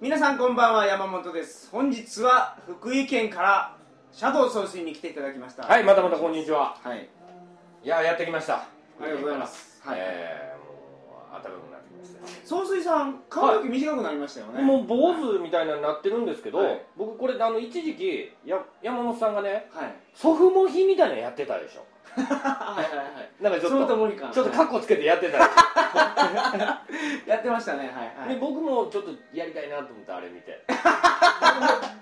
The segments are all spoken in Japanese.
皆さんこんばんは山本です。本日は福井県からシャドウ総帥に来ていただきました。はいまたまたこんにちは。はい。いややってきました。ありがとうございます。はい。えー、もう暖かくなってきました総帥さん髪の毛短くなりましたよね、もう坊主みたいなのになってるんですけど、はい。僕これあの一時期や山本さんがねはい。祖父母比みたいなのやってたでしょはいはいはい。なんかちょっと。ちょっとカッコつけてやってた。やってましたね。はいょ、はい。で僕もちょっとやりたいなと思ってあれ見て。あ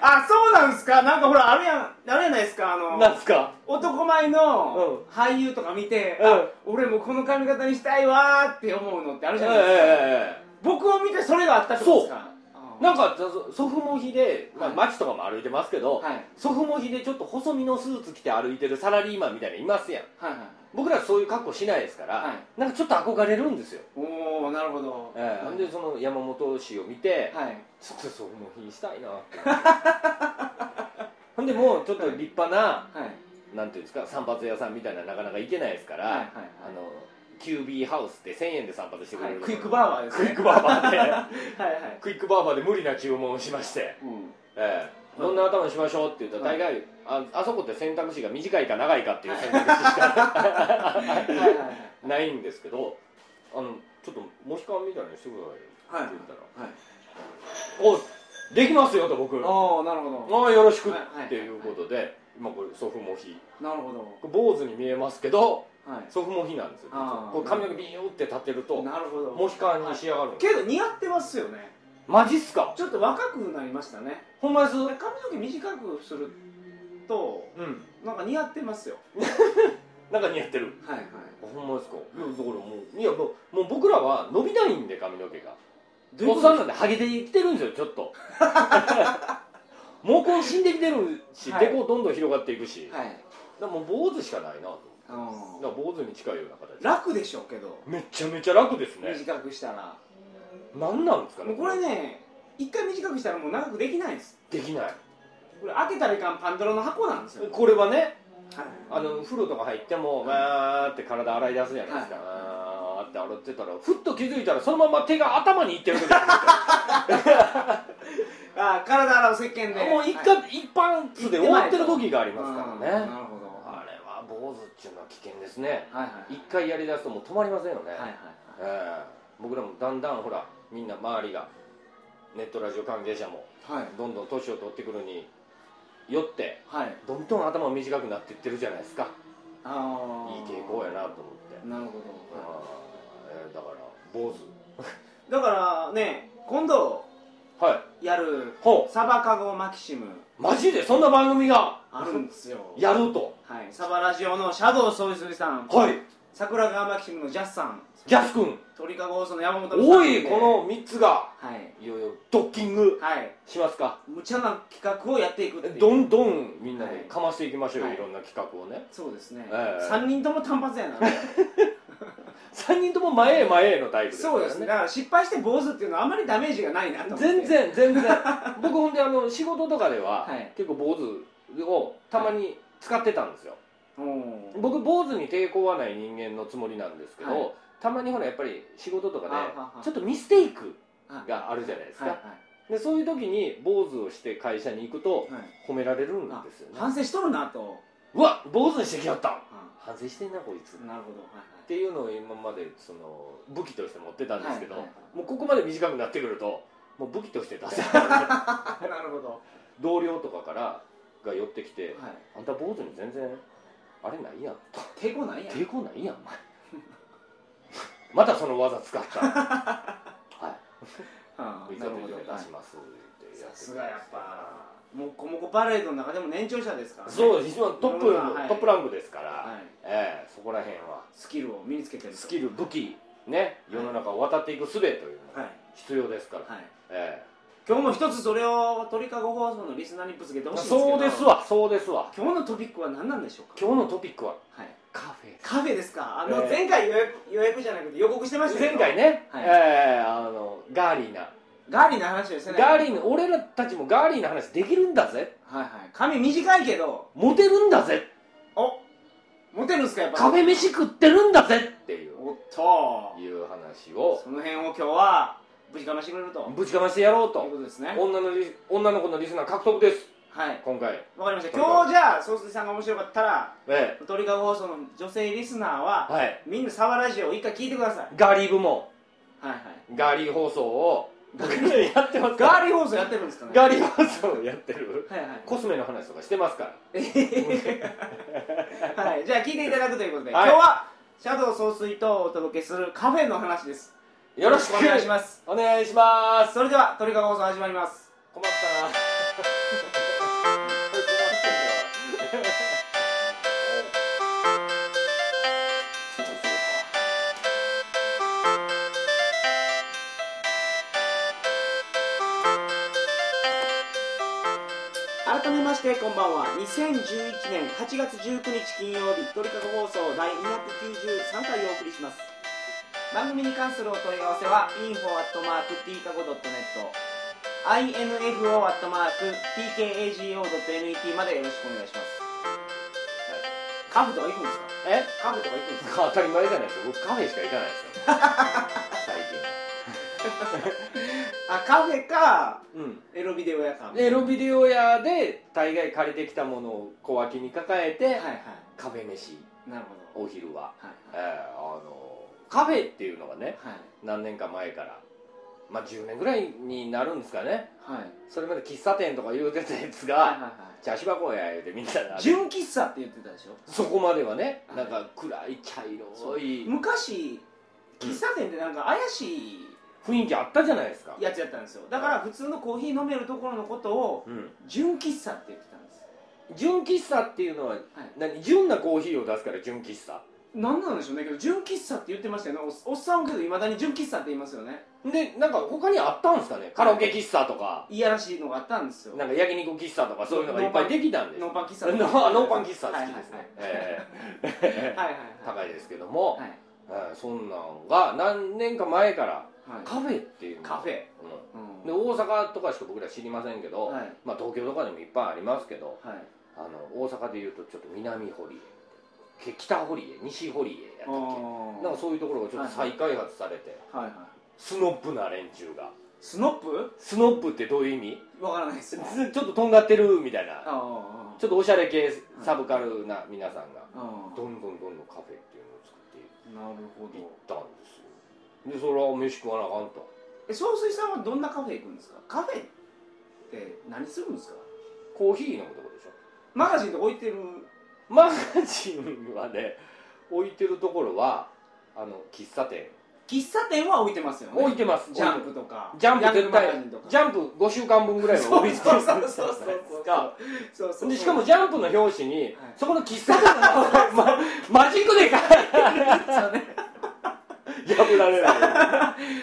あそうなんですか？なんかほらあれやん。あれやないですか？あのなんすか？男前の俳優とか見て、うん。あ俺もこの髪型にしたいわーって思うのってあるえじゃないですか、え僕を見てそれがあったってことですか？あなんかそ祖父母比で、まあ、はい。街とかも歩いてますけど、はい。祖父母比でちょっと細身のスーツ着て歩いてるサラリーマンみたいないますやん。はいはい僕らそういう格好しないですから、はい。なんかちょっと憧れるんですよ、おおなるほど。ええほんでその山本氏を見て、はい。ちょっと祖父母比したいなって。ほんでもうちょっと立派な、はい。なんていうんですか散髪屋さんみたいななかなか行けないですから、はいはいはい。あのキュービーハウスで1000円で散髪してくれる、はいクイックバーバーですね。クイックバーバーで。はいはい。クイックバーバーで無理な注文をしまして。うん。ええ。どんな頭にしましょうって言ったら大概、ああそこって選択肢が短いか長いかっていう選択肢しかはいはいはい。ないんですけどあのちょっとモヒカンみたいにしてくださいはい。って言ったら。はい「おできますよ」と僕「あおおなるほど。あよろしく」はいはいっていうことで今これ祖父母比なるほ坊主に見えますけどどはい。祖父母比なんですよ。髪の毛ビューって立ってるとなるほど。モヒカンに仕上がるけど似合ってますよね。マジっすか？ちょっと若くなりましたね。ほんまです。髪の毛短くするとうん。なんか似合ってますよ。なんか似合ってる。はいはい。ほんまですか？いやだからもういやもうもう僕らは伸びないんで髪の毛が。おっさんなんでハゲてきてるんですよちょっと。毛根死んできてるし、はい。デコどんどん広がっていくし、はい。だからもう坊主しかないなとあだから坊主に近いような形。楽でしょうけど。めちゃめちゃ楽ですね。短くしたら。何なんですかねもうこれね一回短くしたらもう長くできないんです。できない。これ開けたらいかんパンドラの箱なんですよこれはねはい。あの風呂とか入ってもわーって体洗い出すじゃないですか、わーって洗ってたらふっと気づいたらそのまま手が頭にいってる時 ああ体洗う石鹸んで。すよもう一回、一般数で終わってる時がありますからね。うんなるっていうのは危険ですね。はいはい一回やりだすともう止まりませんよね、はいはいええ。僕らもだんだんほらみんな周りがネットラジオ関係者もはい。どんどん年を取ってくるによってはい。どんどん頭短くなっていってるじゃないですか。ああいい傾向やなと思って、なるほど。えーだから坊主。だから ね今度はい。やるほサバカゴマキシム。うマジで？そんな番組が？あるんですよ。やると。はい。サバラジオのシャドウ総帥さん。はい。桜川マキシムのジャスさん。ジャス君。鳥かご放送の山本さん。おいこの3つがはい。いよいよドッキング。はい。しますか。無茶な企画をやっていくっていう。どんどんみんなはい。でかましていきましょうよ、はい。い、ろんな企画をね。そうですね、ええ。3人とも単発やな。3人とも前へ前へのタイプですからそうです。ねだから失敗して坊主っていうのはあんまりダメージがないなと思って。全然全然。僕ほんであの仕事とかでは、はい。結構坊主をたまに使ってたんですよ、うん僕坊主に抵抗はない人間のつもりなんですけど、はい。たまにほらやっぱり仕事とかでちょっとミステイクはいがあるじゃないですか、はいはでそういう時に坊主をして会社に行くといはい。褒められるんあですよね。反省しとるなと、うわ坊主にしてきやった。は反省してんなこいつ。っいなるほどはていうのを今までその武器として持ってたんですけど、はいはいもうここまで短くなってくるともう武器として出せないいはいなるほど。同僚とかからが寄ってきてはい「あんた坊主に全然あれないやん」と抵抗ないやん。抵抗ないやんお前。またその技使った。はい。いざという出しますってさすがやっぱもっこもこパレードの中でも年長者ですからね。そうです一番トップ、はい。トップランクですから、はい。ええそこら辺は。スキルを身につけてると。スキル武器ね世の中を渡っていく術というのはい。が必要ですから、はい。え今日も一つそれを鳥かご放送のリスナーにぶつけてえほしいんですけど。そうですわそうですわ。今日のトピックは何なんでしょうか？今日のトピックははい。カフェカフェですか？あの、ええ前回予約予約じゃなくて予告してました前回ね、はい。ええあのガーリーな。ガーリーな話ですねガーリーの俺らたちもガーリーな話できるんだぜ。はいはい。髪短いけど。モテるんだぜ。おモテるんですかやっぱカフェ飯食ってるんだぜっていう。おっと。いう話を。その辺を今日はぶちかましてくれると。ぶちかましてやろうと。いとうことですね。女のリ女の子のリスナー獲得です。はい。今回。わかりました。今日じゃあ総帥さんが面白かったらえ鳥かご放送の女性リスナーはえはい。みんなサバラジオを一回聞いてください。ガーリー部門はいはい。ガーリー放送を。僕らやってますガーリー放送やってるんですかね。ガーリー放送をやってる？はいはい。コスメの話とかしてますから。はい、じゃあ聞いていただくということで、はい。今日はシャドウ総帥とお届けするカフェの話ですよろしくお願いします。お願いします。それでは鳥かご放送始まります。困ったな改めましてこんばんは。2011年8月19日金曜日鳥かご放送第293回をお送りします番組に関するお問い合わせは info.tkago.net info.tkago.net までよろしくお願いします、はい、カフェとか行くんですか？え？カフェとか行くんですか？当たり前じゃないですか僕カフェしか行かないですよ。あカフェか最近うん。エロビデオ屋か。でエロビデオ屋で大概借りてきたものを小脇に抱えて、はいはカフェ飯。いなるほど。お昼は、はいえーあのカフェっていうのがねはい。何年か前からまあ10年ぐらいになるんですかね。はい。それまで喫茶店とか言うてたやつが、はいはいはい。茶芝箱や言うてみんなで純喫茶って言ってたでしょ？そこまではねはい。なんか暗い茶色い。昔喫茶店ってなんか怪しい雰囲気あったじゃないですか、やつやったんですよ。だから普通のコーヒー飲めるところのことをうん、純喫茶って言ってたんです。純喫茶っていうのは、何？純なコーヒーを出すから純喫茶何なんでしょうね。けど純喫茶って言ってましたよね。おおっさんはけどいまだに純喫茶って言いますよね。でなんか他にあったんですかね。カラオケ喫茶とか。いやらしいのがあったんですよ。なんか焼肉喫茶とかそういうのがいっぱいできたんですノーパン喫茶 ノーパン喫茶好きですね、高いですけども、はい。ええそんなんが何年か前からはい。カフェっていうのカフェ。うん。うん。で大阪とかしか僕ら知りませんけど、はい。まあ、東京とかでもいっぱいありますけど。はい。あの大阪でいうとちょっと南堀北堀江西堀江やったっけ。なんかそういうところがちょっと再開発されて、はいはい。スノップな連中が。スノップ？スノップってどういう意味？わからないです。ちょっととんがってるみたいな。あちょっとおしゃれ系サブカルな皆さんがああどんどんどんどんカフェっていうのを作っていなるほど。ったんですよ。でそれは飯食わなあかんと。え総帥さんはどんなカフェ行くんですか？カフェって何するんですか？コーヒー飲むとこでしょ。マガジンとか置いてるマガジンはね置いてるところはあの喫茶店。喫茶店は置いてますよね。置いてます。ジャンプとか。ジャンプ絶対ジャンプ5週間分ぐらいは置いてるそうそうそうそうそうかそうそう。でしかもジャンプの表紙に、はい。そこの喫茶店の名前 まマジックで書いてそうね破られない。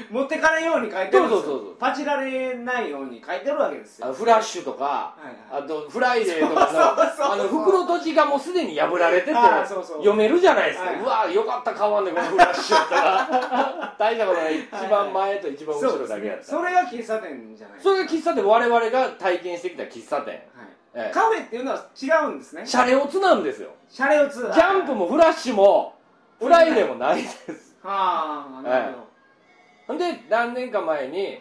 持ってかれんように書いてるんですよ。そうそうそうそう。パチられないように書いてるわけですよ。あのフラッシュとかはいはい。あとフライデーとかのそうそうそう。あの袋閉じがもうすでに破られててあそうそう。読めるじゃないですか、はい。うわよかった買わんでこのフラッシュやったら大したことない。一番前と一番後ろだけやった。それが喫茶店じゃないそれが喫茶店我々が体験してきた喫茶店、はい。ええ。カフェっていうのは違うんですね。シャレオツなんですよ。シャレオツ。ジャンプもフラッシュもフライデーもないですはあなるほんで何年か前にはい。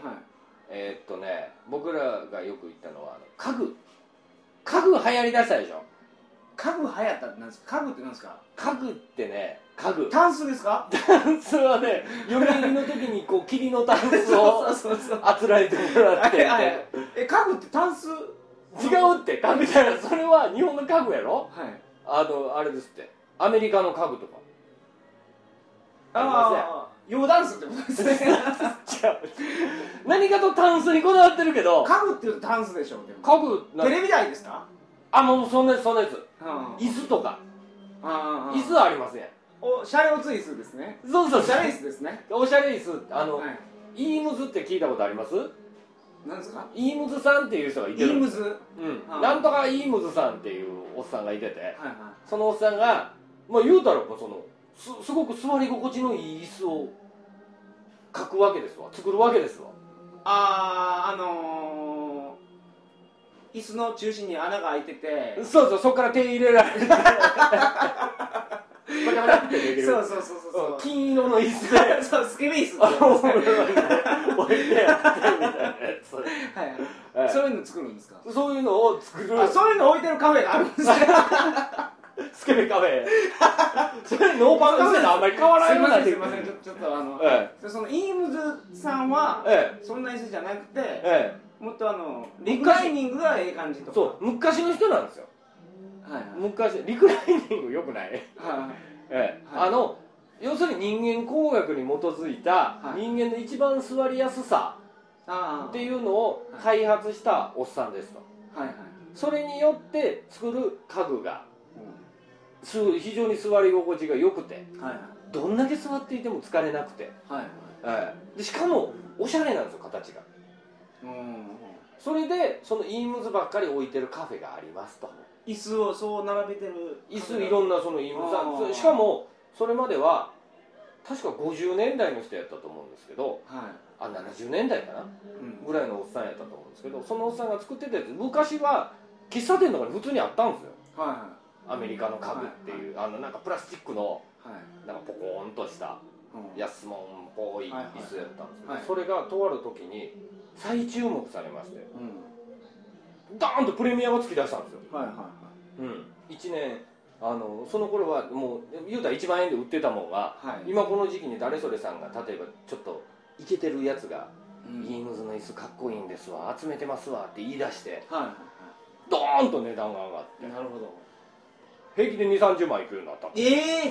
えーっとね僕らがよく行ったのはあの家具。家具流行りだしたでしょ。家具流行ったって何ですか？家具って何ですか？家具ってね家具。タンスですか？タンスはね嫁入りの時にこう霧のタンスをそうそうそうあつらえてもらってはいはいえ家具ってタンス？違うって。家具じゃな。いそれは日本の家具やろ？はい。あのあれですって。アメリカの家具とかありませんああ洋ダンスってことですね。違う何かとタンスにこだわってるけど。家具っていうとタンスでしょでも。家具なテレビ台ですか？あもうそんなやつそんなやつ。あ椅子とか。あ椅子ありますやん。おシャレオツ椅子ですね。そうそうシャレ椅子ですね。おしゃれ椅子。あの、はい。イームズって聞いたことあります？何ですか？イームズさんっていう人がいてる。イームズ？はいうん、あなんとかイームズさんっていうおっさんがいてて。はいそのおっさんがまあ言うたらもうそのすすごく座り心地のいい椅子を描くわけですわ。作るわけですわ。あああのー、椅子の中心に穴が開いてて。そうそうそこから手入れられて。そうそうそうそう。そ う金色の椅子。で そうスケベ椅子。そういうの作るんですか？そういうのを作る。あそういうの置いてるカフェがあるんですね スケベカフェ。それノーパンカフェとあんまり変わらすいよすいませんちょちょっとあの、えでそのイームズさんは、えそんな椅子じゃなくて、ええ。もっとあのリクライニングがええ感じとそう昔の人なんですよ。はいはい。昔リクライニングよくない？はいええ。はいあの要するに人間工学に基づいたはい。人間の一番座りやすさっていうのを開発したおっさんですと。はいはい、それによって作る家具が非常に座り心地が良くてん、はい。はいどんだけ座っていても疲れなくて、はいええでしかもおしゃれなんですよ形が。うんそれでそのイームズばっかり置いてるカフェがありますと。椅子をそう並べてる。椅子いろんなそのイームズしかもそれまでは確か50年代の人やったと思うんですけどはあ70年代かな？いうん。ぐらいのおっさんやったと思うんですけどそのおっさんが作ってたやつ。昔は喫茶店とかに普通にあったんですよ。はアメリカの家具っていうあのなんかプラスチックのなんかポコーンとしたうん。安物っぽい椅子やったんですけど、はい。それがとある時に再注目されまして。うん。ダーンとプレミアが突き出したんですよ、はいはいはうん、1年あのその頃はもう言うたら1万円で売ってたもんがいはい。今この時期に誰それさんが例えばちょっとイケてるやつが「うん。イームズの椅子かっこいいんですわ集めてますわ」って言い出してはいはドーンと値段が上がって。いなるほど平気で2 3 0万いくようになったえ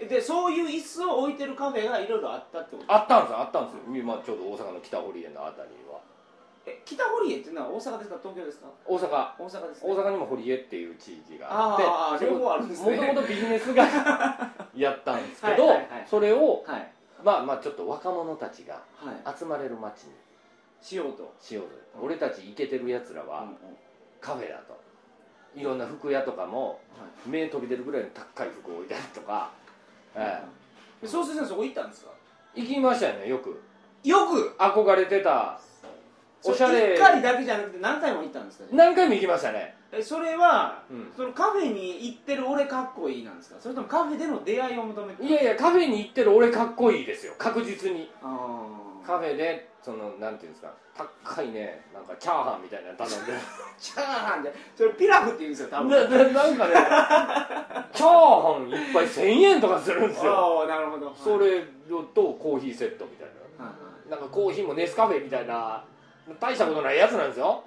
えでそういう椅子を置いてるカフェがいろいろあったってこと？あったんですよ。あったんですよ。今ちょうど大阪の北堀江のあたりは。え北堀江っていうのは大阪ですか？東京ですか？大阪。大阪です、ね、大阪にも堀江っていう地域があってあー両方あるんですね。もともとビジネスが やったんですけどはいはいはいそれをはい。まあまあちょっと若者たちがはい。集まれる街にしようと。しようと。俺たちイケてるやつらはうんうん。カフェだといろんな服屋とかもは目飛び出るぐらいの高い服を置いたりとか、えい総帥さんそこ行ったんですか？え行きましたよねよく。よく？憧れてた。おしゃれ。1回だけじゃなくて何回も行ったんですか何回も行きましたね、えそれはうん。そのカフェに行ってる俺かっこいいなんですか？それともカフェでの出会いを求めて？いやいやカフェに行ってる俺かっこいいですよ。確実に。カフェでそのなんていうんですか高いねなんかチャーハンみたいなの頼んで。チャーハンでそれピラフって言うんですよ多分。なななんかねチャーハン一杯1000円とかするんですよ。ああなるほど。それとコーヒーセットみたいはいはい。ななんかコーヒーもネスカフェみたいな大したことないやつなんですよ。はい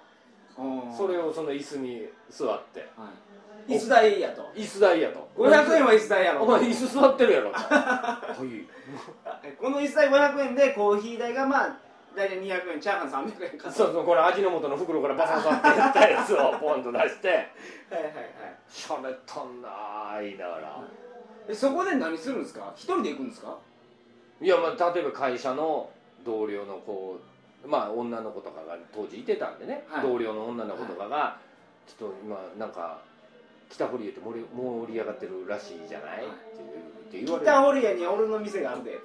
それをその椅子に座って。はい。椅子代やと。椅子代やと。500円は椅子代やろ。お前椅子座ってるやろ。と はい。この椅子代500円でコーヒー代がまあ大体200円チャーハン300円か。そうそうこれ味の素の袋からバサバサってやったやつをポンと出して。はいはいはい。しゃれたんなー言いながら。えそこで何するんですか？一人で行くんですか？いやまあ例えば会社の同僚の子まあ女の子とかが当時いてたんでね、はい。同僚の女の子とかが、ちょっと今なんか北堀江って盛り盛り上がってるらしいじゃない、はい。って言われる。北堀江に俺の店があるでと。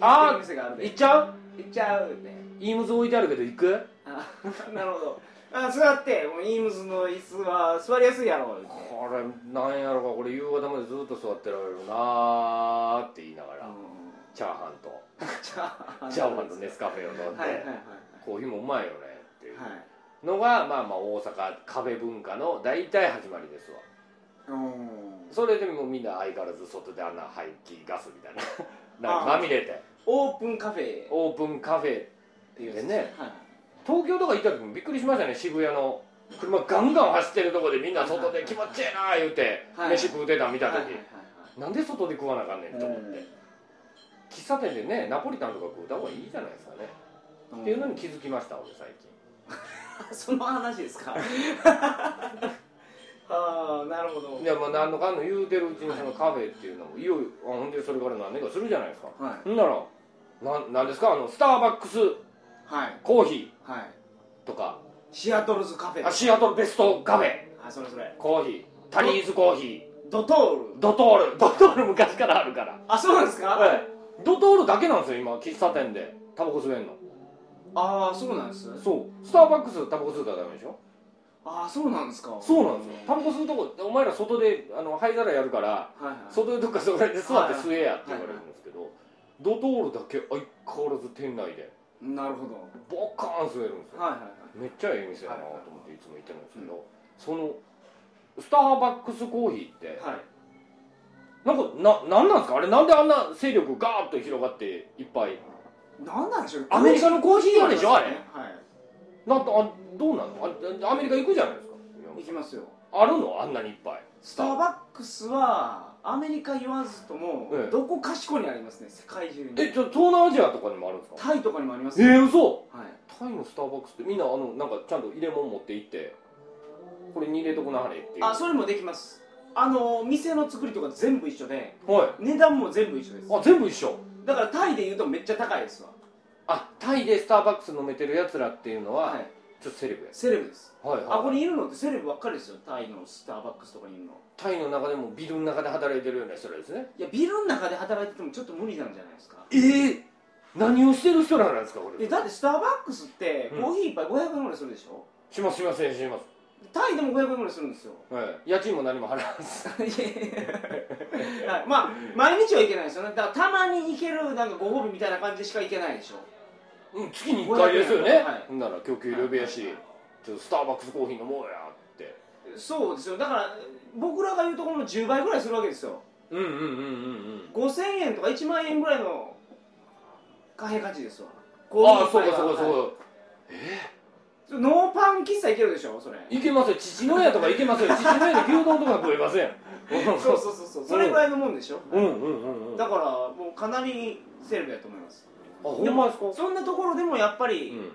あー行きつけの店があるで。行っちゃう？行っちゃうってイームズ置いてあるけど行く？あなるほど。あ座ってもうイームズの椅子は座りやすいやろ。ってこれなんやろかこれ夕方までずっと座ってられるなーって言いながら、チャーハンと。チャーハン。とネスカフェを飲んで、はいはいはい。コーヒーもうまいよねっていうはい。のが、まあまあ大阪カフェ文化の大体始まりですわ。うん。それでもうみんな相変わらず外であんな排気ガスみたいな。なんかまみれて。オープンカフェ。っオープンカフェていう。でねはい。東京とか行った時もびっくりしましたね。渋谷の車ガンガン走ってるとこでみんな外で気持ちええな言うてはい。飯食うてたの見た時、はなんで外で食わなあかんねんと思って。喫茶店でねナポリタンとか食うた方がいいじゃないですかね、うん。っていうのに気づきました俺最近。その話ですか？ああなるほど。いやまあ何のかんの言うてるうちにそのカフェっていうのもいよいよあほんでそれから何年かするじゃないですか。はい。ほんならなんなんですか？あのスターバックスはい。コーヒはい。ーとか。シアトルズカフェ。あシアトルベストカフェ。あそれそれ。コーヒー。タリーズコーヒドトール。ードトール。ドトール昔からあるから。あそうなんですか？はいドトールだけなんですよ今喫茶店で。タバコ吸えんの。ああそうなんです。そう。スターバックスタバコ吸うたらダメでしょ？ああそうなんですか。そうなんですよ。タバコ吸うとこお前ら外であの灰皿やるからはいはい。外でどっかそこで座って吸えやって言われるんですけど、ドトールだけ相変わらず店内でなるほど。ボッカーン吸えるんですよ。はいはいはい。めっちゃええ店やなと思っていつも行ってるんですけど、そのスターバックスコーヒーってはい。なんかななんなんですか？あれなんであんな勢力ガーッと広がっていっぱい？なんなんでしょう？アメリカのコーヒー屋でしょあれ。はい。なんとあどうなの？あアメリカ行くじゃないですか。行きますよ。あるの？あんなにいっぱい。スターバックスはアメリカ言わずとも、ええ。どこかしこにありますね世界中に。えじゃあ東南アジアとかにもあるんですか？タイとかにもありますえよー、嘘。はい。タイのスターバックスってみんなあのなんかちゃんと入れ物持って行ってこれに入れとくなはれっていう。あそれもできます。あの店の作りとか全部一緒ではい。値段も全部一緒です。あ全部一緒。だからタイで言うとめっちゃ高いですわ。あタイでスターバックス飲めてるやつらっていうのは、はいちょっとセレブやセレブです。はいはい。あここにいるのってセレブばっかりですよ。タイのスターバックスとかにいるの。タイの中でもビルの中で働いてるような人らですねいやビルの中で働いててもちょっと無理なんじゃないですか。ええ何をしてる人らなんですかこれ。えだってスターバックスってうん。コーヒー一杯500円ぐらいするでしょ、しますしませんします。タイでも500円ぐらいするんですよ。はい。家賃も何も払わず。はい、まあ毎日は行けないですよね。だからたまに行けるなんかご褒美みたいな感じでしか行けないでしょうん月に1回ですよね、はい。ほんなら供給入れやし、ちょっとスターバックスコーヒー飲もうやって。そうですよ。だから僕らが言うところの10倍ぐらいするわけですよ。うんうんうんうんうん。5000円とか1万円ぐらいの貨幣価値ですわ。ああそうかそうかそうか、はい。ノーパン喫茶行けるでしょそれ。いけますよ。父の屋とかいけますよ。父の屋で牛丼とか食えません。そうそうそうそう。それぐらいのもんでしょ、うんうんうんうん。あだからもうかなりセレブやと思いますほんまですか？そんなところでもやっぱうりん。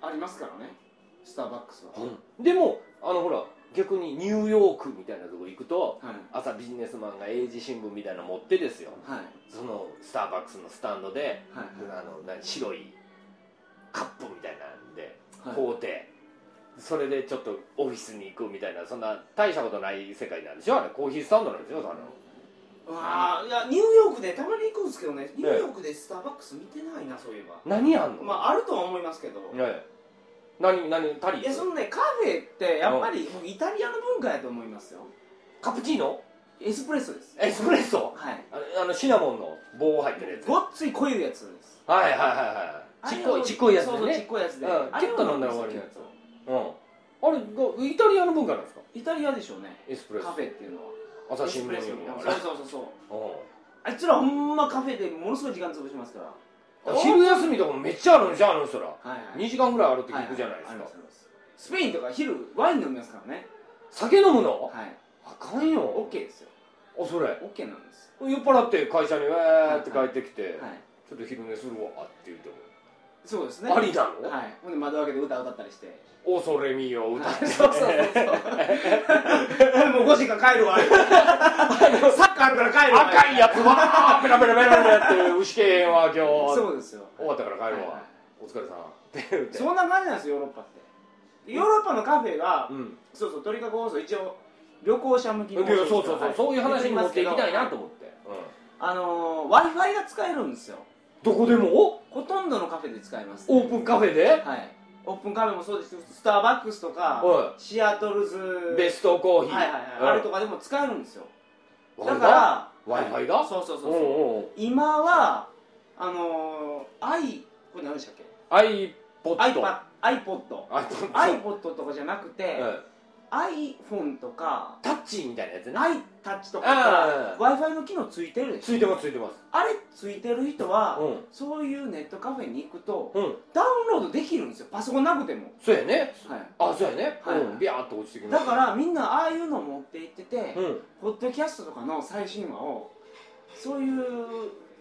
ありますからね。スターバックスは、でもあのほら逆にニューヨークみたいなとこ行くとはい。朝ビジネスマンが英字新聞みたいなの持ってですよ。はい。そのスターバックスのスタンドではいあの何白いカップみたいなんではい。買うて、それでちょっとオフィスに行くみたいなそんな大したことない世界なんでしょ？あれコーヒースタンドなんですよあのああいやニューヨークでたまに行くんですけどね。ニューヨークでスターバックス見てないなそういえば。何あんの、まああるとは思いますけど。ね何何タリーいやそのねカフェってやっぱり僕イタリアの文化やと思いますよ。カプチーノ？エスプレッソです。エスプレッソ？はい。あのシナモンの棒入ってるやつ？ごっつい濃いやつです。はいはいはいはいちっこいちっこいやつそうそうちっねこいやつで、うん。あれキュッと飲んだら終わりのやつうん。あれがイタリアの文化なんですか？イタリアでしょうね。エスプレッソ。カフェっていうのは朝日新聞読みながらそうそうそうそう。うん。あいつらほんまカフェでものすごい時間潰しますから。昼休みとかもめっちゃあるんじゃんあの人ら。はいはい。2時間ぐらいあるって聞くじゃないですか。ははありますスペインとか昼ワイン飲みますからね。酒飲むの？はい。あかんよ。OK ですよ。あそれ。OK なんです。酔っ払って会社にわーって帰ってきてはい。ちょっと昼寝するわって言うてもそうですね。ありなの？はい。ほんで窓開けて歌歌ったりして。恐れみよ歌って。そうそうそうそう。もう5時間帰るわ。サッカーあるから帰るわ。赤いやつわーペラペラペラペラやって牛けへんわ今日そうですよ。終わったから帰るわ。はいはい。お疲れさん。ってそんな感じなんですよヨーロッパって。ヨーロッパのカフェは、うん。そうそう鳥かご放送一応旅行者向きいやそうそうそう、はいそういう話に持っていきたいなと思思って、あの w i f i が使えるんですよどこでも？ほとんどのカフェで使えます、オープンカフェで？はい。オープンカフェもそうですしスターバックスとかはシアトルズベストコーヒー。はいはいはい、あれとかでも使えるんですよ。うんだから Wi-Fi がそうそうそうそう。今はあのー、i これ何でしたっけ？iPod iPad iPod iPod iPod とかじゃなくて、うん iPhone とかタッチみたいなやつね。iTouch とかあ w i f i の機能ついてるでしょ？ついてますついてます。あれついてる人は、うそういうネットカフェに行くとんうん。ダウンロードできるんですよ。パソコンなくても、そうやね。はい、あそうやね。はい。うん。ビャーっと落ちてきます。だからみんなああいうの持って行ってて、うん。ポッドキャストとかの最新話をそういう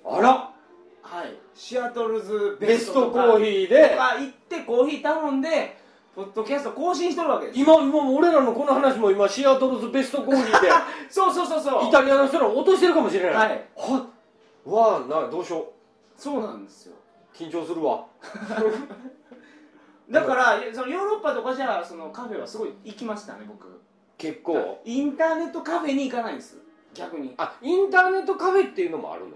あら。はい。シアトルズベストコーヒーとでか行ってコーヒー頼んでポッドキャスト更新してるわけです。今今俺らのこの話も今シアトルズベストコーヒーで。そうそうそうそう。イタリアの人ら落としてるかもしれない。はい。はうわあなどうしよう。そうなんですよ。緊張するわ。だからそのヨーロッパとかじゃそのカフェはすごい行きましたね僕。結構。インターネットカフェに行かないんです。逆に。あインターネットカフェっていうのもあるの？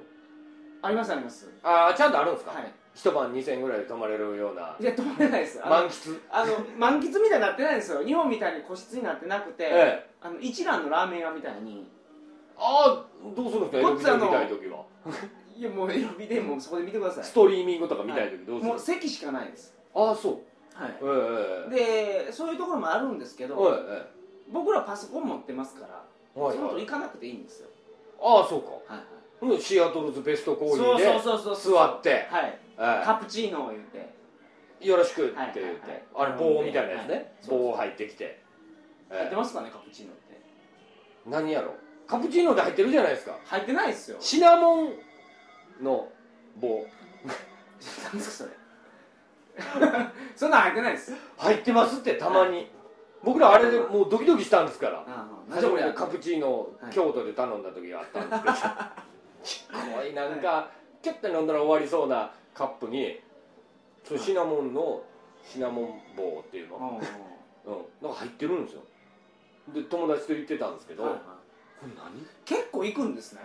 ありますあります。あちゃんとあるんですか、はい一晩2000円ぐらいで泊まれるようないや止まれないです。あの満喫？あの満喫みたいになってないんですよ。日本みたいに個室になってなくて、ええ。あの一蘭のラーメン屋みたいに。ああどうするんですか？こっちあのいな時は。いやもうエロビでもうそこで見てください。ストリーミングとか見たい時どうする、もう席しかないです。ああそう。はい。ええでそういうところもあるんですけど、はいえ僕らパソコン持ってますから、えはい。そのとはい行かなくていいんですよ。ああそうか。はいはいシアトルズベストコーヒーで座って。カプチーノを言って。えよろしくって言って、あれ棒みたいなやつね、棒入ってきて、ええ。入ってますかねカプチーノって。何やろ。カプチーノで入ってるじゃないですか。入ってないですよ。シナモンの棒。何ですかそれ。そんなん入ってないです。入ってますってたまに、僕らあれでもうドキドキしたんですから。ああ初めてカプチーノをはい。京都で頼んだ時があったんですけど ちっこいなんかキュッて飲んだら終わりそうなカップにそうシナモンのシナモン棒っていうの、うんなんか入ってるんですよ。で友達と行ってたんですけど、はいはい。これ何？結構行くんですね。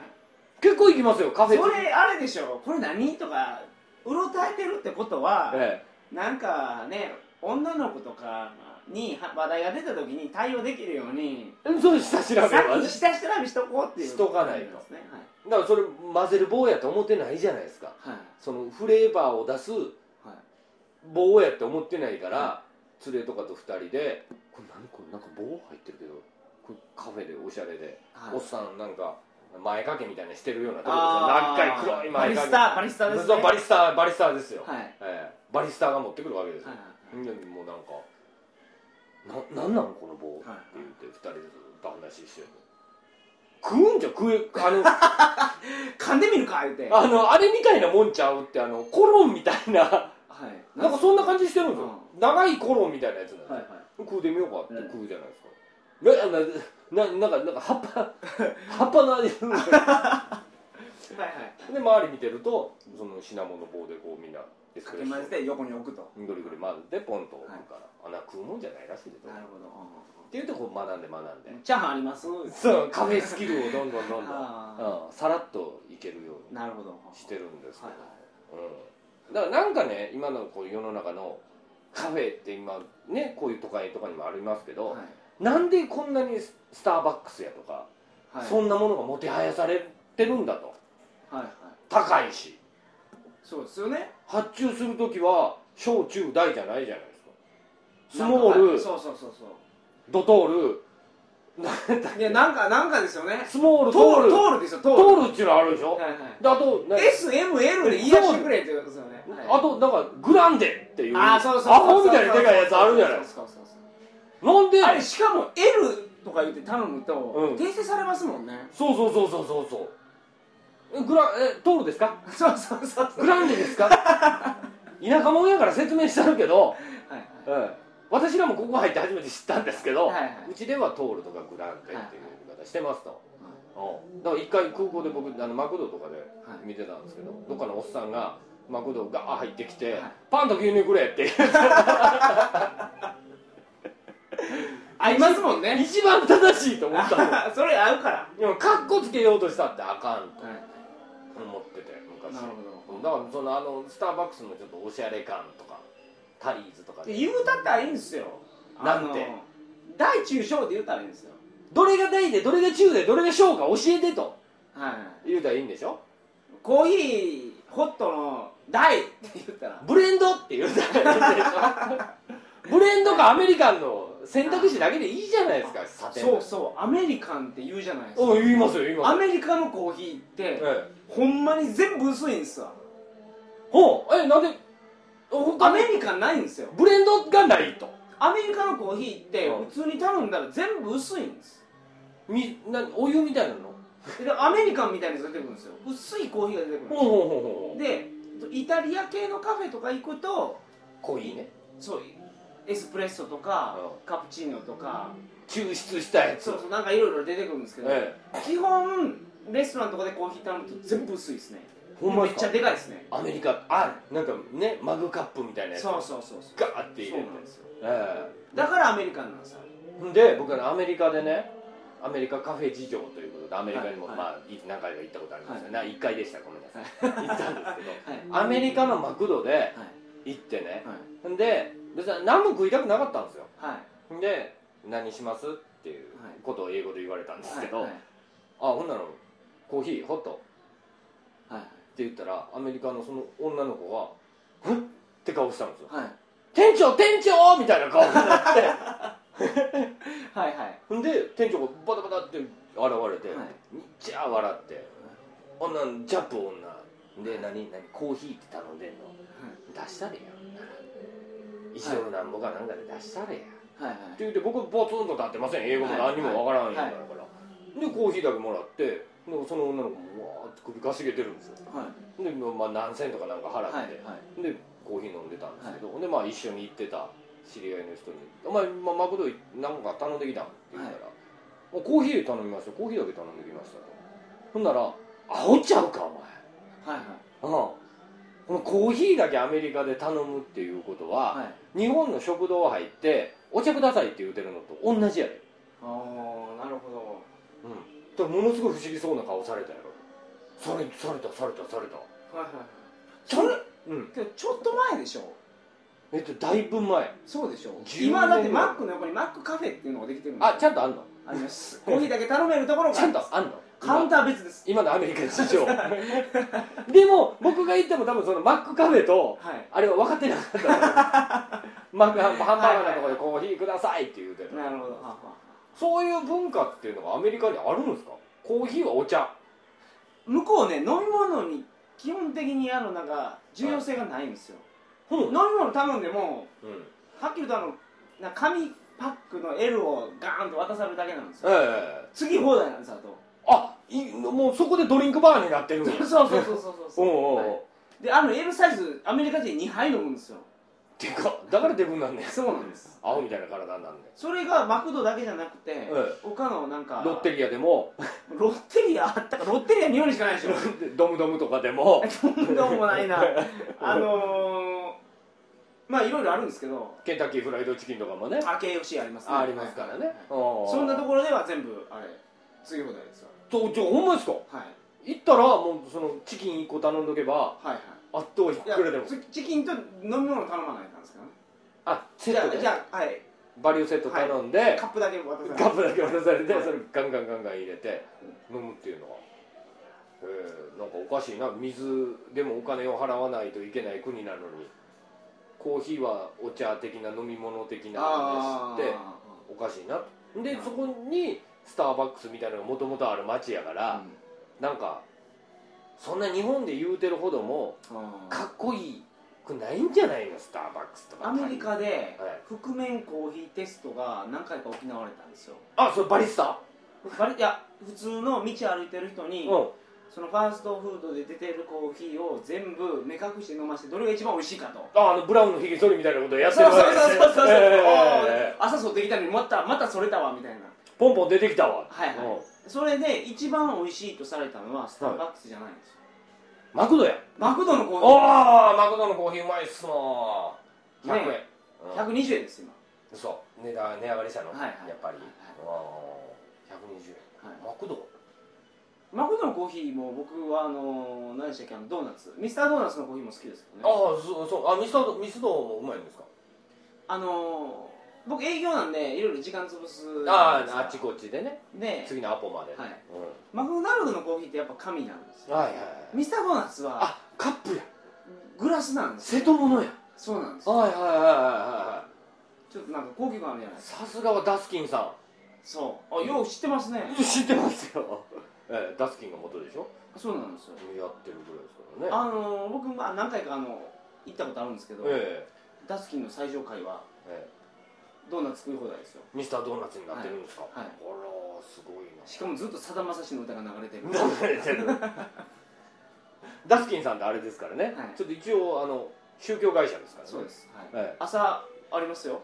結構行きますよカフェそれあれでしょ。これ何とかうろたえてるってことは、えなんかね女の子とかには話題が出た時に対応できるようにえそれ下調べは下調べしとこうっていう。しとかないと。ですねだからそれ混ぜる棒やと思ってないじゃないですか。はい。はいそのフレーバーを出すはい。棒やって思ってないから、連れとかと2人で「これ何これなんか棒入ってるけどこれカフェでおしゃれで、はい。おっさんなんか前掛けみたいなしてるようなとこあー。で黒いバ前掛け。リスタバリスタですね。バリスタバリスタですよ、はい。はいええ。バリスタが持ってくるわけですよ、はいでもうなんか「ななんなんこの棒」ってはい言って2人でずっと話してる食うんじゃ食えあの 噛んでみるか言うて。あのあれみたいなもんちゃうってあのコロンみたいな。はい。なんかそんな感じしてるんですよ、長いコロンみたいなやつなんですよ、はいはい。食うてみようかってうん食うじゃないですか、ななななんかなんか葉っぱ 葉っぱの味するんですよ。はいはい。で周り見てるとそのシナモンの棒でこうみんなエスかプレッソき混ぜて横に置くと。ぐりぐり混ぜてポンと置くから、あな食うもんじゃないらしいでなるほど。っていうとこう学んで学んで、チャーハンあります？そうカフェスキルをどんどんどんどん、あうん、さらっといけるようーなるほど。にしてるんですけはいど、はい。うん、だからなんかね今のこう世の中のカフェって今ねこういう都会とかにもありますけど、はい。なんでこんなにスターバックスやとか、はい。そんなものがもてはやされてるんだと。はいはい。高いしそうですよね。発注する時は小中大じゃないじゃないですか。スモール、はいそうそうそうそう。ドトール。なんだっけいやなんかなんかですよね。スモールトールトール。ですよトール。トールっていうのあるでしょ、はいはい。であと、ね SML で言い出してくれっていうことですよね。はい。あとなんかグランデっていうあーそうそうそうアホみたいにでかいやつあるじゃないですそうそうそうそうかなんであれしかも L とか言って頼むと、うん。訂正されますもんね。そうそうそうそうそうそう。えグラえトールですか？そうそうそうそう。グランデですか？田舎者やから説明してあるけど、はいええ私らもここ入って初めて知ったんですけど、はいはい。うちではトールとかグランデっていう言い方してますと、うん。だから一回空港で僕あのマクドとかではい。見てたんですけど、どっかのおっさんがマクドが入ってきて、はい。パンと牛乳くれって。合いますもんね。一番正しいと思ったの。それ合うから。でもカッコつけようとしたってあかんと。はい。思ってて昔。なるほだからそのあのスターバックスのちょっとおしゃれ感とかタリーズとかど言うたったらいいんですよ。なんて。大中小で言うたらいいんですよ。どれが大でどれが中でどれが小か教えてと。はい。言うたらいいんでしょ？コーヒーホットの大って言ったら。ブレンドって言うたらいいんでしょ？ブレンドかアメリカンの選択肢だけでいいじゃないですかサテンそうそうアメリカンって言うじゃないですか。お言いますよ言いますよ。アメリカのコーヒーって、ええ。ほんまに全部薄いんですわ。ほうえなんで他アメリカンないんですよ。ブレンドがないと。アメリカのコーヒーってうん。普通に頼んだら全部薄いんです。みなお湯みたいなの？でアメリカンみたいなやつ出てくるんですよ。薄いコーヒーが出てくるんですでイタリア系のカフェとか行くとコーヒーね。そうエスプレッソとかうカプチーノとか抽出したやつ。そうそうなんかいろいろ出てくるんですけど、え基本レストランとかでコーヒー頼むと全部薄いですね。ほんまめっちゃでかいですね。えアメリカあなんかねマグカップみたいなやつ。そうそうそうそう。ガーって入れて。そうなんですよ。えだからアメリカンなんですよ。えで僕はねアメリカでねアメリカカフェ事情ということでアメリカにも、はいまあい何回か行ったことありますよ、はい。な1回でしたごめんなさい。行ったんですけど。はい。アメリカのマクドではい。行ってね。はい。んで別に何も食いたくなかったんですよ。はい。で何しますっていうことを英語で言われたんですけど、はいはいあほんならコーヒーホット。はいって言ったらアメリカのその女の子が「ふっ!」って顔したんですよ。はい「店長店長!」みたいな顔になって。はいはい。で店長がバタバタって現れて、はい。めっちゃ笑って「女ジャップ女。で何何コーヒーって頼んでんの。出したれや一ドルなんぼかなんかで出したれや」はいはい。って言って僕ポツンと立ってません。英語も何にもわからんやから、でコーヒーだけもらってでその女の子もわーって首かしげてるんですよ。はい。で、まあ、何千とかなんか払って、はいはいでコーヒー飲んでたんですけど、でまあ一緒に行ってた知り合いの人に「お前、まあ、マクドなんか頼んできたん?」って言ったら「もうコーヒー頼みましたコーヒーだけ頼んできました」と。ほんなら「アホちゃうかお前」はい。うんこのコーヒーだけアメリカで頼むっていうことは、はい。はい日本の食堂入って「お茶ください」って言うてるのと同じやで。ああなるほど。うん。だからものすごい不思議そうな顔されたやろ。されされたされたされた。はいはいそれうん。ちょっと前でしょ。えっとだいぶ前。そうでしょ。10今だってマックの横にマックカフェっていうのができてるんですよ。あちゃんとあんの？あります。コーヒーだけ頼めるところがちゃんとあんの？カウンター別です。今のアメリカ事情。でも僕が言っても多分そのマックカフェとはい。あれは分かってなかったマックハンバーガーのところでコーヒーくださいって言うてた。なるほど。ははそういう文化っていうのがアメリカにあるんですか？コーヒーはお茶。向こうね飲み物に基本的にあのなんか重要性がないんですよ。うん飲み物頼んでもうん。はっきりとあのな紙パックの L をガーンと渡されるだけなんですよ。ええ次放題なんですあと。あいもうそこでドリンクバーになってるんや。そうそうそうそうそうそう。おうおうはい。であの L サイズアメリカ人2杯飲むんですよ。てかだからデブになんねん。そうなんです。アホみたいな体なんでそれがマクドだけじゃなくて、え他のなんかロッテリアでも。ロッテリアあったかロッテリア日本にしかないでしょ。ドムドムとかでも。どうもないな。あのー、まあいろいろあるんですけど。ケンタッキーフライドチキンとかもね。あ KFC ありますね。あありますからね。そそんなところでは全部あれ次放題ですよとちょほんまですか？はい。行ったらもうそのチキン1個頼んどけばはいはい。あっといくらでもチチキンと飲み物頼まないかんですあセじゃットで？あじゃあはい。バリューセット頼んで、カップだけ渡されるカップだけ渡されて、はい。それガンガンガンガン入れて飲むっていうのは。えー、なんかおかしいな。水でもお金を払わないといけない国なのにコーヒーはお茶的な飲み物的なあ話っておかしいな。でうんそこにスターバックスみたいなのがもともとある街やから、なんかそんな日本で言うてるほどもうん。かっこいいくないんじゃないの？スターバックスとか。アメリカではい。覆面コーヒーテストが何回か行われたんですよ。あそれバリスタ？バリいや普通の道歩いてる人に、うん。そのファーストフードで出てるコーヒーを全部目隠して飲ませてどれが一番美味しいかと。ああのブラウンのひげ剃りみたいなことやってそうそうるわけそうそうそう、ええ。朝剃ってきたのにまたまたそれたわみたいなポンポン出てきたわ。はいはい。うん。それで一番美味しいとされたのはスターバックスじゃないんですよ、マクドや。マクドのコーヒああマクドのコーヒーうまいっすな100円、ねうん。ー120円です今。そう値段値上がりしたの、はいはいやっぱり、はいああ120円、はい。マクド？マクドのコーヒーも僕はあの何でしたっけ？あのドーナツ。ミスタードーナツのコーヒーも好きですけどね。ああそうそう。あミスタードミスドもうまいんですか？あのー僕営業なんでいろいろ時間潰す。あああっちこっちでね。で次のアポまで、はい。うん。マクドナルドのコーヒーってやっぱ紙なんですよはいはいはい。ミスタードーナツはあカップや。グラスなんですよ。瀬戸物や。そうなんですよ。はいはいはいはいはちょっとなんか高級感あるじゃないいですかさすがはダスキンさそう。あよう知ってますね。ん。知ってますよ、ええ、ダスキンが元でしょ？そうなんですよ。やってるぐらいですからね。あのー僕まあ何回かあの行ったことあるんですけど、え。ダスキンの最上階はええドーナツ食い放題ですよ。えミスタードーナツになってるんですか、はい。はい。あらすごいな。しかもずっとさだまさしの歌が流れてる。流れてる。ダスキンさんってあれですからね、はい。ちょっと一応あの宗教会社ですからね。そうです、はい。ええ。朝ありますよ。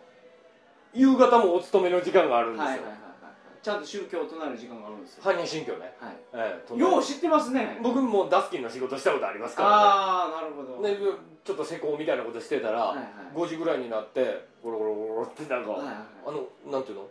夕方もお勤めの時間があるんですよ、はいはいちゃんと宗教を唱える時間があるんですよ、犯人信教ね、はい。ええよう知ってますね。僕もダスキンの仕事したことありますからああなるほど、ねでちょっと施工みたいなことしてたら、はいはい。5時ぐらいになってゴロゴロゴロってなんか、はいはいあのなんていうの？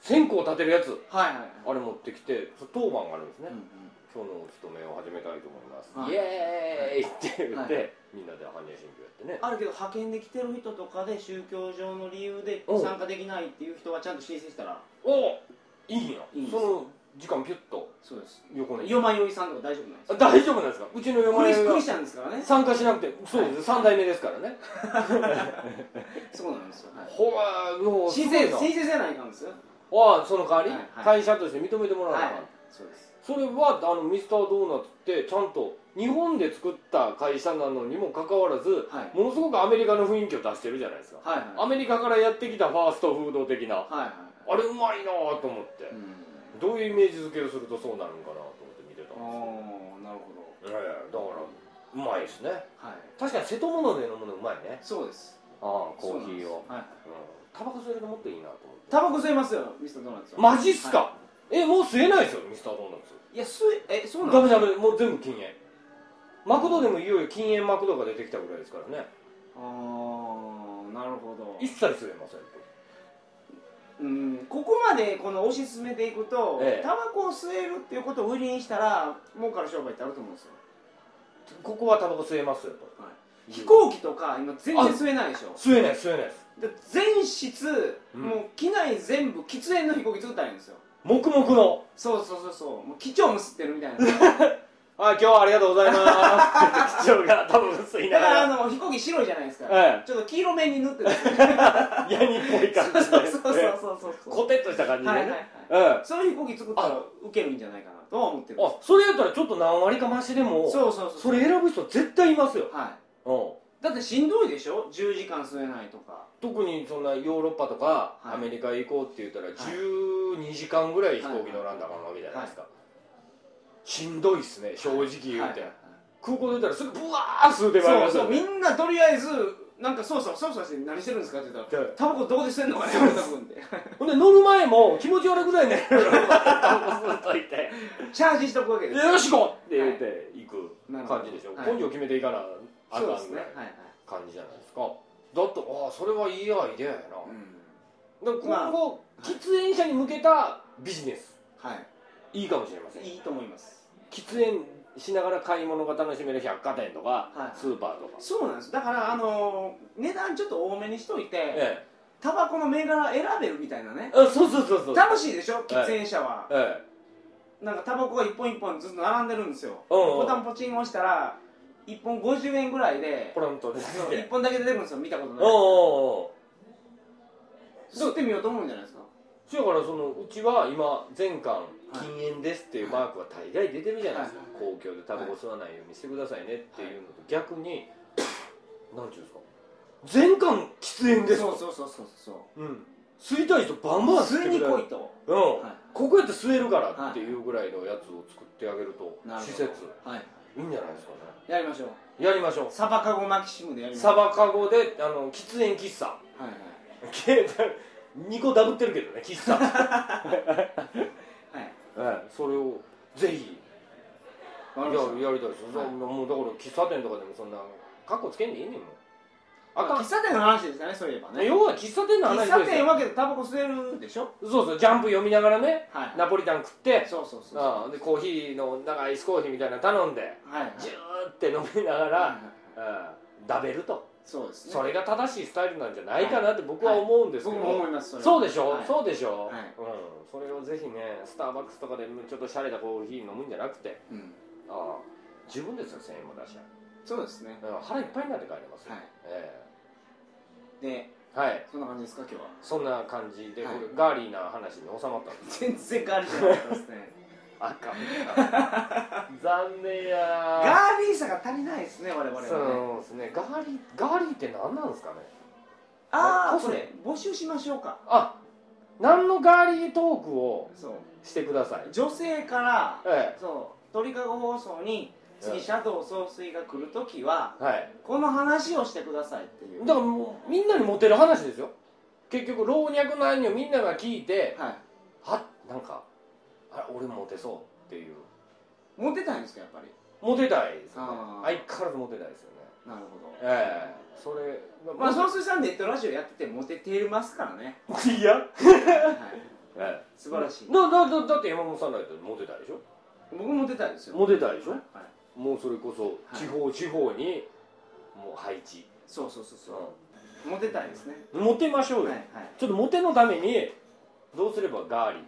線香立てるやつ。はいはいはい。あれ持ってきてそ当番があるんですね、うんうん。今日のお勤めを始めたいと思います、はい。イエーイって言って、はい。みんなで般若心経やってね。あるけど派遣で来てる人とかで宗教上の理由でうん。参加できないっていう人はちゃんと申請したら。おいいんや。その時間ピュッと。そうです。横に。よまよいさんとか大丈夫なんですあか大丈夫なんですか？うちのク嫁がリスクリスチャンですからね。参加しなくて。そうです、三代目ですからね。そうなんですよ、はい。ほらもうす申請申請せないかんですよ。ああその代わり、はいはい。会社として認めてもらわなあかん、そうです。それはあのミスタードーナツってちゃんと日本で作った会社なのにもかかわらずはい。ものすごくアメリカの雰囲気を出してるじゃないですか。はいはい。アメリカからやってきたファーストフード的な。はいはい。あれうまいなと思って。うんどういうイメージ付けをするとそうなるのかなと思って見てたんあですあなるほど。よええだからうまいですね。はい。確かに瀬戸物で飲むのうまいね。そうです。ああコーヒーをはい。うん。タバコ吸えるともっといいなと思って。タバコ吸えますよミスタードーナツは。マジっすか、はえもう吸えないですよミスタードーナツ。いいや吸ええそうなダんですかメダメもう全部禁煙。マクドでもいよいよ禁煙マクドが出てきたぐらいですからね。ああなるほど。一切吸えません。とうん。ここまでこの推し進めていくと、ええ。タバコを吸えるっていうことを売りにしたら儲かる商売ってあると思うんですよ、ここはタバコ吸えますよと飛行機とか今全然吸えないでしょ。吸えない吸えないです。で全室、うん。もう機内全部喫煙の飛行機作ったらいいんですよ。黙々の。そうそうそうそう。もう機長も吸ってるみたいな あ今日はありがとうございます。機長がタバコ吸いなだからあがの飛行機白いじゃないですか、えちょっと黄色めに塗ってヤニっぽい感じでそうそうそうそうそう。コテッとした感じではいはいねはい。えそういう飛行機作ったらウケるんじゃないかなとは思ってるえあそれやったらちょっと何割かマシでもそうそうそうそれ選ぶ人絶対いますよ。はい。うん。だってしんどいでしょ？10時間吸えないとか。特にそんなヨーロッパとかはい。アメリカ行こうって言ったら12時間ぐらい飛行機乗らんだかんわけじゃないですかしんどいっすね正直言うて。空港出たらすぐブワー吸うてまいりそうそうますよねみんなとりあえずなんかそうそうそうそうして何してるんですかって言ったらはいタバコどこで吸え んのかね俺多分ってほんで乗る前も気持ち悪いぐらいね。タバコ吸っといて。チャージしとくわけです。よし行こうって言って行く感じでしょ。はい。根性決めていかなあかんぐらい感じじゃないですか。だってああそれはいいアイデアやな。うん。だから今後喫煙者に向けたビジネス。はい。いいかもしれません。いいと思います喫煙しながら買い物が楽しめる百貨店とか、はい。スーパーとか、そうなんです。だからあのー値段ちょっと多めにしといてえタバコの銘柄選べるみたいなね。そうそうそうそう。楽しいでしょ？喫煙者は。えなんかタバコが一本一本ずっと並んでるんですよ。うんうん。ボタンポチン押したら1本50円ぐらいでえポランとですそうね1本だけ出てるんですよ。見たことない。おうおう吸ってみようと思うんじゃないですか？だからそのうちは今全館禁煙ですっていうマークは大概出てるじゃないですか、公共でタバコ吸わないようにしてくださいねっていうのと逆に何ていうんですか。全館喫煙ですそうそうそうそうそう。うん。吸いたい人バンバン吸吸いに来いと。うん、はここやって吸えるからっていうぐらいのやつを作ってあげると、施設。はい。いいんじゃないですかね。やりましょう。やりましょう。サバカゴマキシムでやりましょう。サバカゴであの喫煙喫茶はいはい。け2個ダブってるけどね喫茶、は いええそれをぜひややりたいですよ、はい。もうだから喫茶店とかでもそんなカッコつけんでいいねんもん。あかん。喫茶店の話ですかねそういえばね。要は喫茶店の話喫ですよ。茶店はけどタバコ吸えるでしょ？そうそうジャンプ読みながらねはい。ナポリタン食ってそうそうそうああでコーヒーの長いアイスコーヒーみたいなの頼んではいはい。ジューって飲みながら、はいはいうん、ダベるとそうですね。それが正しいスタイルなんじゃないかなって僕は思うんですけど、僕も思いますそうでしょ、はい。そうでしょ、はい。うん、それをぜひねスターバックスとかでちょっとシャレたコーヒー飲むんじゃなくて。うん。ああ。十分ですよ1000円も出しちゃそうですね。う、うん、腹いっぱいになって帰れますよ、はい。えでえはい。そんな感じですか今日は？そんな感じで、ガーリーな話に収まったんです 全然ガーリーじゃなかったですねあかん残念やガーリーさが足りないですね我々はね。そうですね。ガーリーガーリーって何なんですかね？ああこれ募集しましょうか。あ何のガーリートークをしてください。女性からえそう鳥かご放送に次え。えシャドウ総帥が来るときはえはい。この話をしてくださいっていう。だからもうみんなにモテる話ですよ。結局老若男女みんなが聞いてははなんかあ俺モテそうっていう。いモテたいんですかやっぱり？モテたいですよね。あー。相変わらずモテたいですよね。なるほど。ええ。それまあ総帥さんネットラジオやっててモテてますからね。いや、はい。え素晴らしい。えだだだだって山本さんだってモテたいでしょ？僕モテたいですよ。モテたいでしょ？はい。もうそれこそ地方地方にもう配置、そうそうそうそう。モテたいですね。モテましょうよ、はいはい。ちょっとモテのためにどうすればガーリー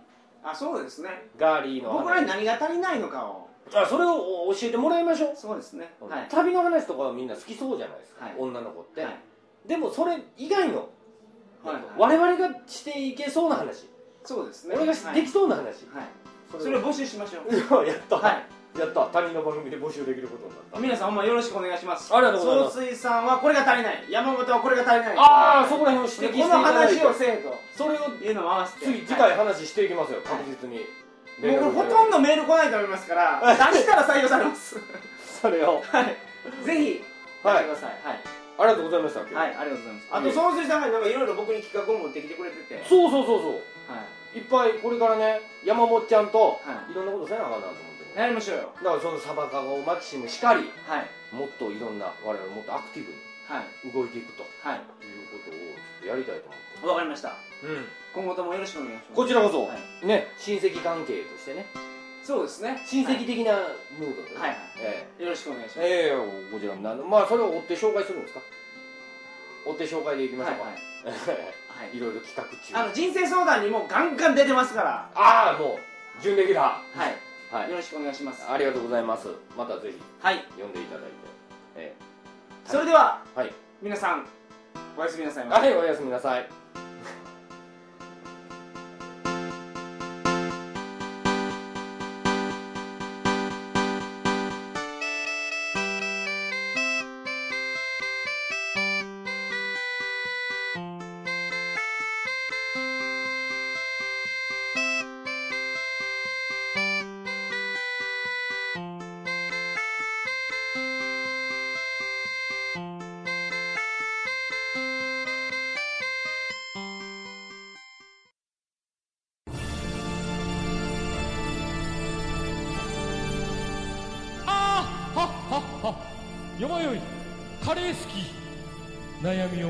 あそうですね。ガーリーの僕らに何が足りないのかを。あそれを教えてもらいましょう、そうですね。はい。旅の話とかはみんな好きそうじゃないですか、はい。女の子って、はい。でもそれ以外の、はい。はい我々がしていけそうな話、そうですね。俺がはい。できそうな話、はい。そそれを募集しましょう。をやった、はいやった。他人の番組で募集できることになった。皆さんほんまよろしくお願いします。ありがとうございます。総水さんはこれが足りない。山本はこれが足りない。ああそこら辺を指摘していただいて。話をせえと。それをいうのも合わせて次次回はい話していきますよ。確実に、もうこれほとんどメール来ないと思いますから出したら採用されます。それを。はい。ぜひ出してください。はい。ありがとうございました。はい、ありがとうございます。あと、総水さんがなんかいろいろ僕に企画を持ってきてくれてて、はい、そうそうそうそう。い。っぱいこれからね山本ちゃんとはい。ろんなことせなあかんなと思ってるやりましょうよ。だからそのサバカゴマキシムしかりはい、もっといろんな我々もっとアクティブはい、に動いていくとはい。いうことをちょっとやりたいと思って。わかりました。うん。今後ともよろしくお願いします。こちらこそ、はい。ね親戚関係としてね。そうですね。親戚的なムードでね、はい。はい。えよろしくお願いします。えええこちらもまあそれを追って紹介するんですか？追って紹介でいきましょうか、はい はい。い。ろいろ企画中。あの、人生相談にもガンガン出てますから、ああもう準レギュラはい。ーはいよろしくお願いします。ありがとうございますまたぜひはい。読んでいただいてえそれでは、えはい皆さん、おやすみなさいませ。はいおやすみなさい